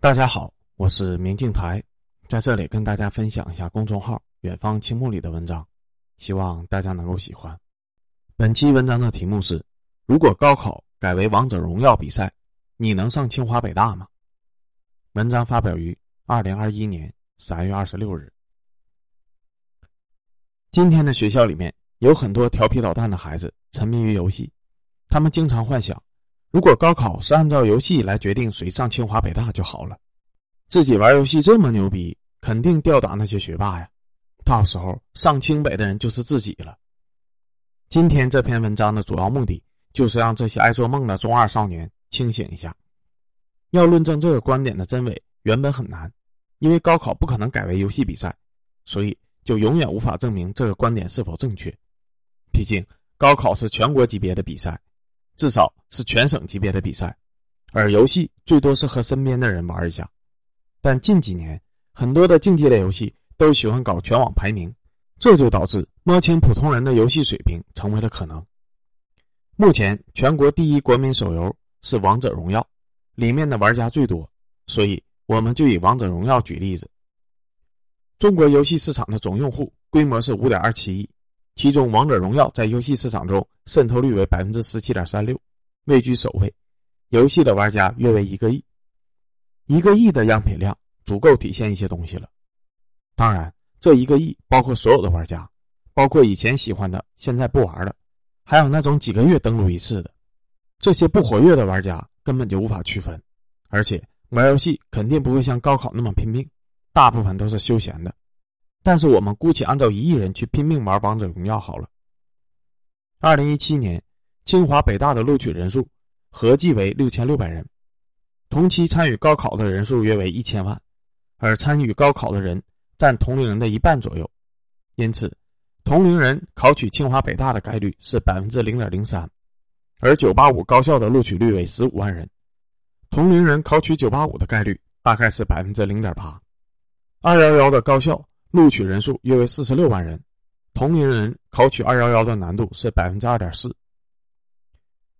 大家好，我是明镜台，在这里跟大家分享一下公众号“远方青木”里的文章，希望大家能够喜欢。本期文章的题目是：如果高考改为王者荣耀比赛，你能上清华北大吗？文章发表于二零二一年三月二十六日。今天的学校里面有很多调皮捣蛋的孩子，沉迷于游戏，他们经常幻想。如果高考是按照游戏来决定谁上清华北大就好了，自己玩游戏这么牛逼，肯定吊打那些学霸呀！到时候上清北的人就是自己了。今天这篇文章的主要目的就是让这些爱做梦的中二少年清醒一下。要论证这个观点的真伪，原本很难，因为高考不可能改为游戏比赛，所以就永远无法证明这个观点是否正确。毕竟高考是全国级别的比赛。至少是全省级别的比赛，而游戏最多是和身边的人玩一下。但近几年，很多的竞技类游戏都喜欢搞全网排名，这就导致摸清普通人的游戏水平成为了可能。目前，全国第一国民手游是《王者荣耀》，里面的玩家最多，所以我们就以《王者荣耀》举例子。中国游戏市场的总用户规模是五点二七亿。其中，王者荣耀在游戏市场中渗透率为百分之十七点三六，位居首位。游戏的玩家约为一个亿，一个亿的样品量足够体现一些东西了。当然，这一个亿包括所有的玩家，包括以前喜欢的现在不玩了，还有那种几个月登录一次的。这些不活跃的玩家根本就无法区分，而且玩游戏肯定不会像高考那么拼命，大部分都是休闲的。但是我们姑且按照一亿人去拼命玩王者荣耀好了。二零一七年，清华北大的录取人数合计为六千六百人，同期参与高考的人数约为一千万，而参与高考的人占同龄人的一半左右，因此，同龄人考取清华北大的概率是百分之零点零三，而九八五高校的录取率为十五万人，同龄人考取九八五的概率大概是百分之零点八，二幺幺的高校。录取人数约为四十六万人，同龄人考取二幺幺的难度是百分之二点四。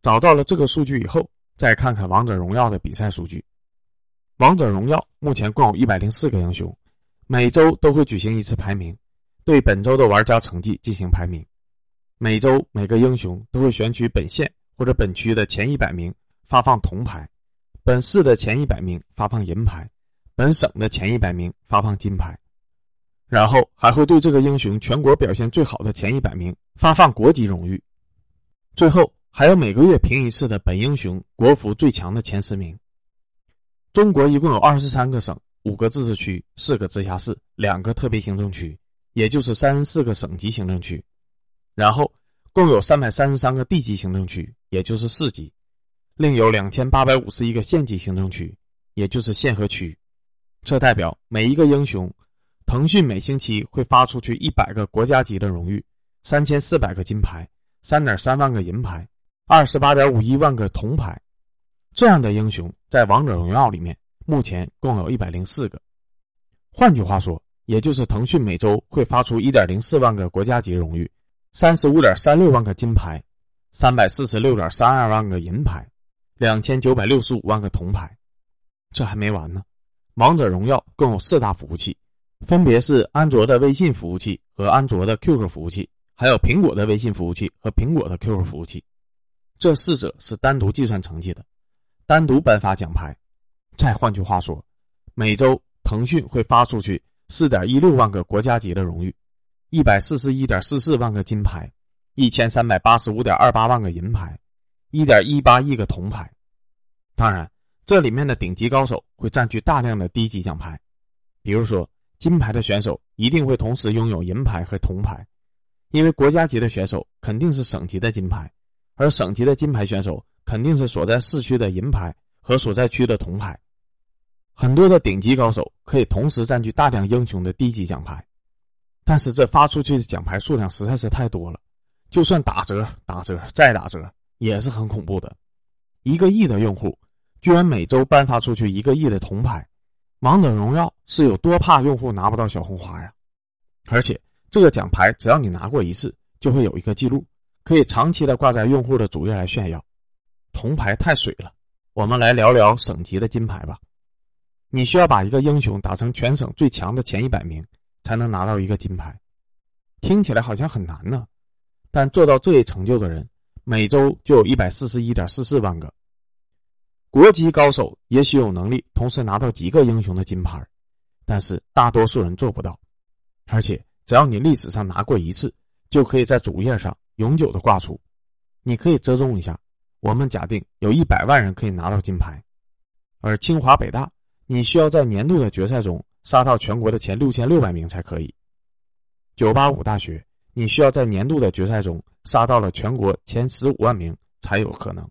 找到了这个数据以后，再看看王者荣耀的比赛数据。王者荣耀目前共有一百零四个英雄，每周都会举行一次排名，对本周的玩家成绩进行排名。每周每个英雄都会选取本县或者本区的前一百名发放铜牌，本市的前一百名发放银牌，本省的前一百名发放金牌。然后还会对这个英雄全国表现最好的前一百名发放国级荣誉，最后还有每个月评一次的本英雄国服最强的前十名。中国一共有二十三个省、五个自治区、四个直辖市、两个特别行政区，也就是三十四个省级行政区。然后共有三百三十三个地级行政区，也就是市级，另有两千八百五十一个县级行政区，也就是县和区。这代表每一个英雄。腾讯每星期会发出去一百个国家级的荣誉，三千四百个金牌，三点三万个银牌，二十八点五一万个铜牌。这样的英雄在王者荣耀里面目前共有一百零四个。换句话说，也就是腾讯每周会发出一点零四万个国家级荣誉，三十五点三六万个金牌，三百四十六点三二万个银牌，两千九百六十五万个铜牌。这还没完呢，王者荣耀共有四大服务器。分别是安卓的微信服务器和安卓的 QQ 服务器，还有苹果的微信服务器和苹果的 QQ 服务器。这四者是单独计算成绩的，单独颁发奖牌。再换句话说，每周腾讯会发出去四点一六万个国家级的荣誉，一百四十一点四四万个金牌，一千三百八十五点二八万个银牌，一点一八亿个铜牌。当然，这里面的顶级高手会占据大量的低级奖牌，比如说。金牌的选手一定会同时拥有银牌和铜牌，因为国家级的选手肯定是省级的金牌，而省级的金牌选手肯定是所在市区的银牌和所在区的铜牌。很多的顶级高手可以同时占据大量英雄的低级奖牌，但是这发出去的奖牌数量实在是太多了，就算打折、打折再打折也是很恐怖的。一个亿的用户，居然每周颁发出去一个亿的铜牌。王者荣耀是有多怕用户拿不到小红花呀？而且这个奖牌只要你拿过一次，就会有一个记录，可以长期的挂在用户的主页来炫耀。铜牌太水了，我们来聊聊省级的金牌吧。你需要把一个英雄打成全省最强的前一百名，才能拿到一个金牌。听起来好像很难呢，但做到这一成就的人，每周就有一百四十一点四四万个。国级高手也许有能力同时拿到几个英雄的金牌，但是大多数人做不到。而且，只要你历史上拿过一次，就可以在主页上永久的挂出。你可以折中一下，我们假定有一百万人可以拿到金牌，而清华北大，你需要在年度的决赛中杀到全国的前六千六百名才可以。九八五大学，你需要在年度的决赛中杀到了全国前十五万名才有可能。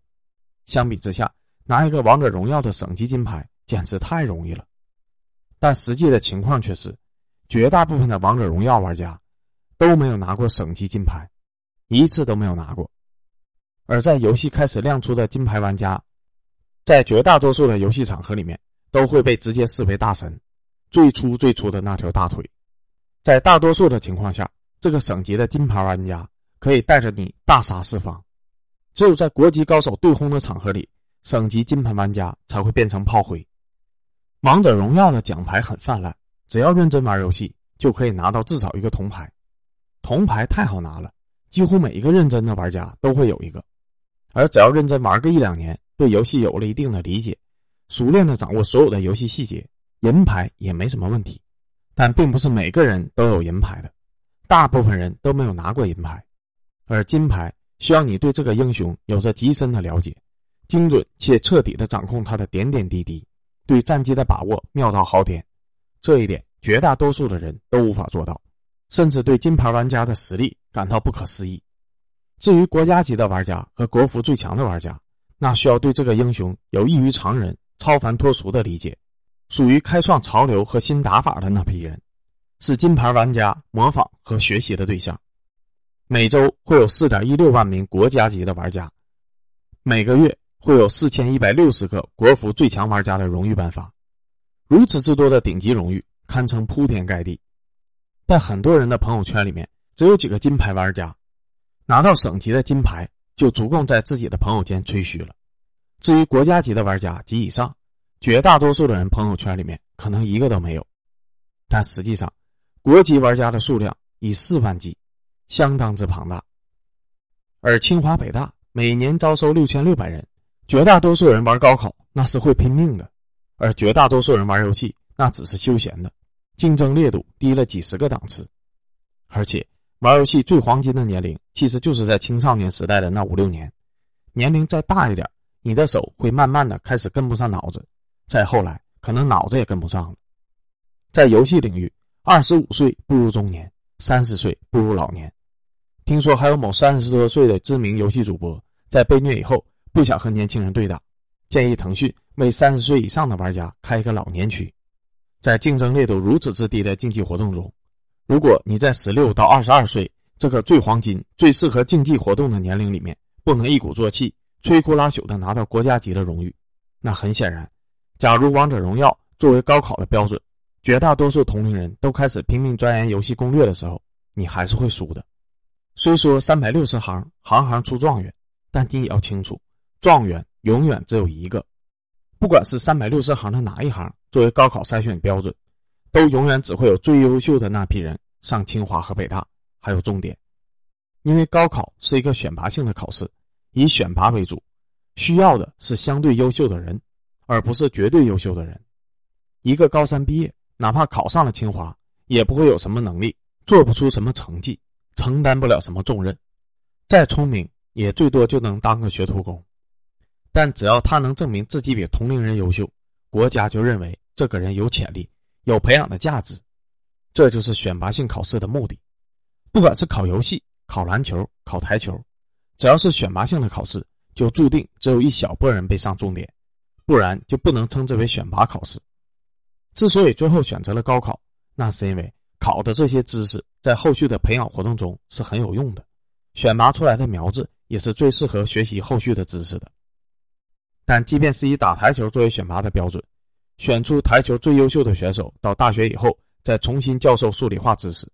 相比之下，拿一个王者荣耀的省级金牌简直太容易了，但实际的情况却是，绝大部分的王者荣耀玩家都没有拿过省级金牌，一次都没有拿过。而在游戏开始亮出的金牌玩家，在绝大多数的游戏场合里面，都会被直接视为大神，最初最初的那条大腿。在大多数的情况下，这个省级的金牌玩家可以带着你大杀四方。只有在国际高手对轰的场合里，省级金牌玩家才会变成炮灰。王者荣耀的奖牌很泛滥，只要认真玩游戏，就可以拿到至少一个铜牌。铜牌太好拿了，几乎每一个认真的玩家都会有一个。而只要认真玩个一两年，对游戏有了一定的理解，熟练的掌握所有的游戏细节，银牌也没什么问题。但并不是每个人都有银牌的，大部分人都没有拿过银牌。而金牌需要你对这个英雄有着极深的了解，精准且彻底的掌控他的点点滴滴，对战机的把握妙到好点。这一点绝大多数的人都无法做到，甚至对金牌玩家的实力感到不可思议。至于国家级的玩家和国服最强的玩家，那需要对这个英雄有异于常人、超凡脱俗的理解，属于开创潮流和新打法的那批人，是金牌玩家模仿和学习的对象。每周会有四点一六万名国家级的玩家，每个月会有四千一百六十个国服最强玩家的荣誉颁发，如此之多的顶级荣誉堪称铺天盖地。但很多人的朋友圈里面只有几个金牌玩家。拿到省级的金牌就足够在自己的朋友圈吹嘘了。至于国家级的玩家及以上，绝大多数的人朋友圈里面可能一个都没有。但实际上，国级玩家的数量以四万计，相当之庞大。而清华北大每年招收六千六百人，绝大多数人玩高考那是会拼命的，而绝大多数人玩游戏那只是休闲的，竞争烈度低了几十个档次，而且。玩游戏最黄金的年龄，其实就是在青少年时代的那五六年。年龄再大一点，你的手会慢慢的开始跟不上脑子，再后来可能脑子也跟不上了。在游戏领域，二十五岁步入中年，三十岁步入老年。听说还有某三十多岁的知名游戏主播，在被虐以后不想和年轻人对打，建议腾讯为三十岁以上的玩家开一个老年区。在竞争烈度如此之低的竞技活动中。如果你在十六到二十二岁这个最黄金、最适合竞技活动的年龄里面，不能一鼓作气、摧枯拉朽的拿到国家级的荣誉，那很显然，假如王者荣耀作为高考的标准，绝大多数同龄人都开始拼命钻研游戏攻略的时候，你还是会输的。虽说三百六十行，行行出状元，但你也要清楚，状元永远只有一个。不管是三百六十行的哪一行，作为高考筛选标准。都永远只会有最优秀的那批人上清华和北大，还有重点，因为高考是一个选拔性的考试，以选拔为主，需要的是相对优秀的人，而不是绝对优秀的人。一个高三毕业，哪怕考上了清华，也不会有什么能力，做不出什么成绩，承担不了什么重任，再聪明也最多就能当个学徒工。但只要他能证明自己比同龄人优秀，国家就认为这个人有潜力。有培养的价值，这就是选拔性考试的目的。不管是考游戏、考篮球、考台球，只要是选拔性的考试，就注定只有一小波人被上重点，不然就不能称之为选拔考试。之所以最后选择了高考，那是因为考的这些知识在后续的培养活动中是很有用的，选拔出来的苗子也是最适合学习后续的知识的。但即便是以打台球作为选拔的标准。选出台球最优秀的选手，到大学以后再重新教授数理化知识，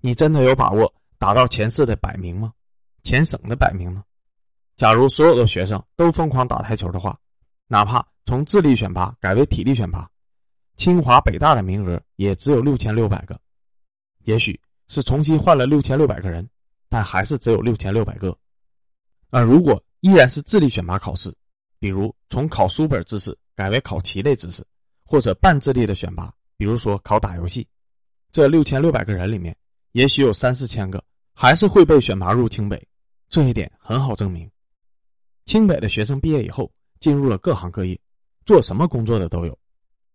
你真的有把握打到前四的百名吗？前省的百名呢？假如所有的学生都疯狂打台球的话，哪怕从智力选拔改为体力选拔，清华北大的名额也只有六千六百个，也许是重新换了六千六百个人，但还是只有六千六百个。而如果依然是智力选拔考试，比如从考书本知识改为考棋类知识，或者半智力的选拔，比如说考打游戏，这六千六百个人里面，也许有三四千个还是会被选拔入清北。这一点很好证明，清北的学生毕业以后进入了各行各业，做什么工作的都有。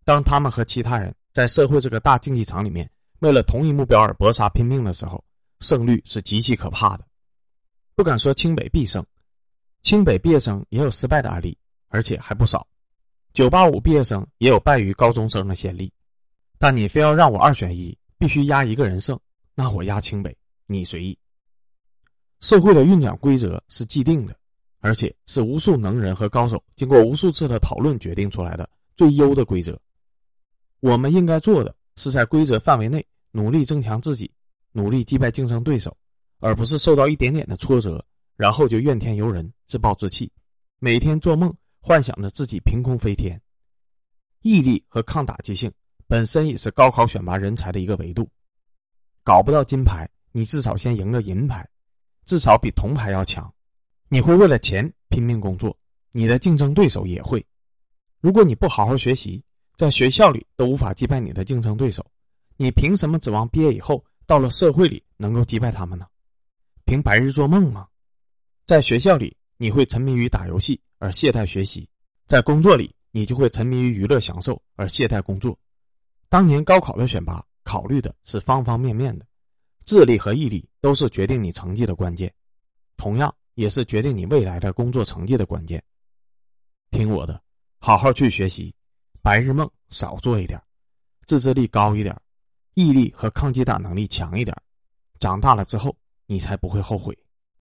当他们和其他人在社会这个大竞技场里面为了同一目标而搏杀拼命的时候，胜率是极其可怕的。不敢说清北必胜，清北毕业生也有失败的案例，而且还不少。九八五毕业生也有败于高中生的先例。但你非要让我二选一，必须压一个人胜，那我压清北，你随意。社会的运转规则是既定的，而且是无数能人和高手经过无数次的讨论决定出来的最优的规则。我们应该做的是在规则范围内努力增强自己，努力击败竞争对手，而不是受到一点点的挫折，然后就怨天尤人、自暴自弃，每天做梦幻想着自己凭空飞天。毅力和抗打击性本身也是高考选拔人才的一个维度。搞不到金牌，你至少先赢个银牌。至少比铜牌要强，你会为了钱拼命工作，你的竞争对手也会。如果你不好好学习，在学校里都无法击败你的竞争对手，你凭什么指望毕业以后到了社会里能够击败他们呢？凭白日做梦吗？在学校里，你会沉迷于打游戏而懈怠学习；在工作里，你就会沉迷于娱乐享受而懈怠工作。当年高考的选拔考虑的是方方面面的。智力和毅力都是决定你成绩的关键，同样也是决定你未来的工作成绩的关键。听我的，好好去学习，白日梦少做一点，自制力高一点，毅力和抗击打能力强一点，长大了之后你才不会后悔。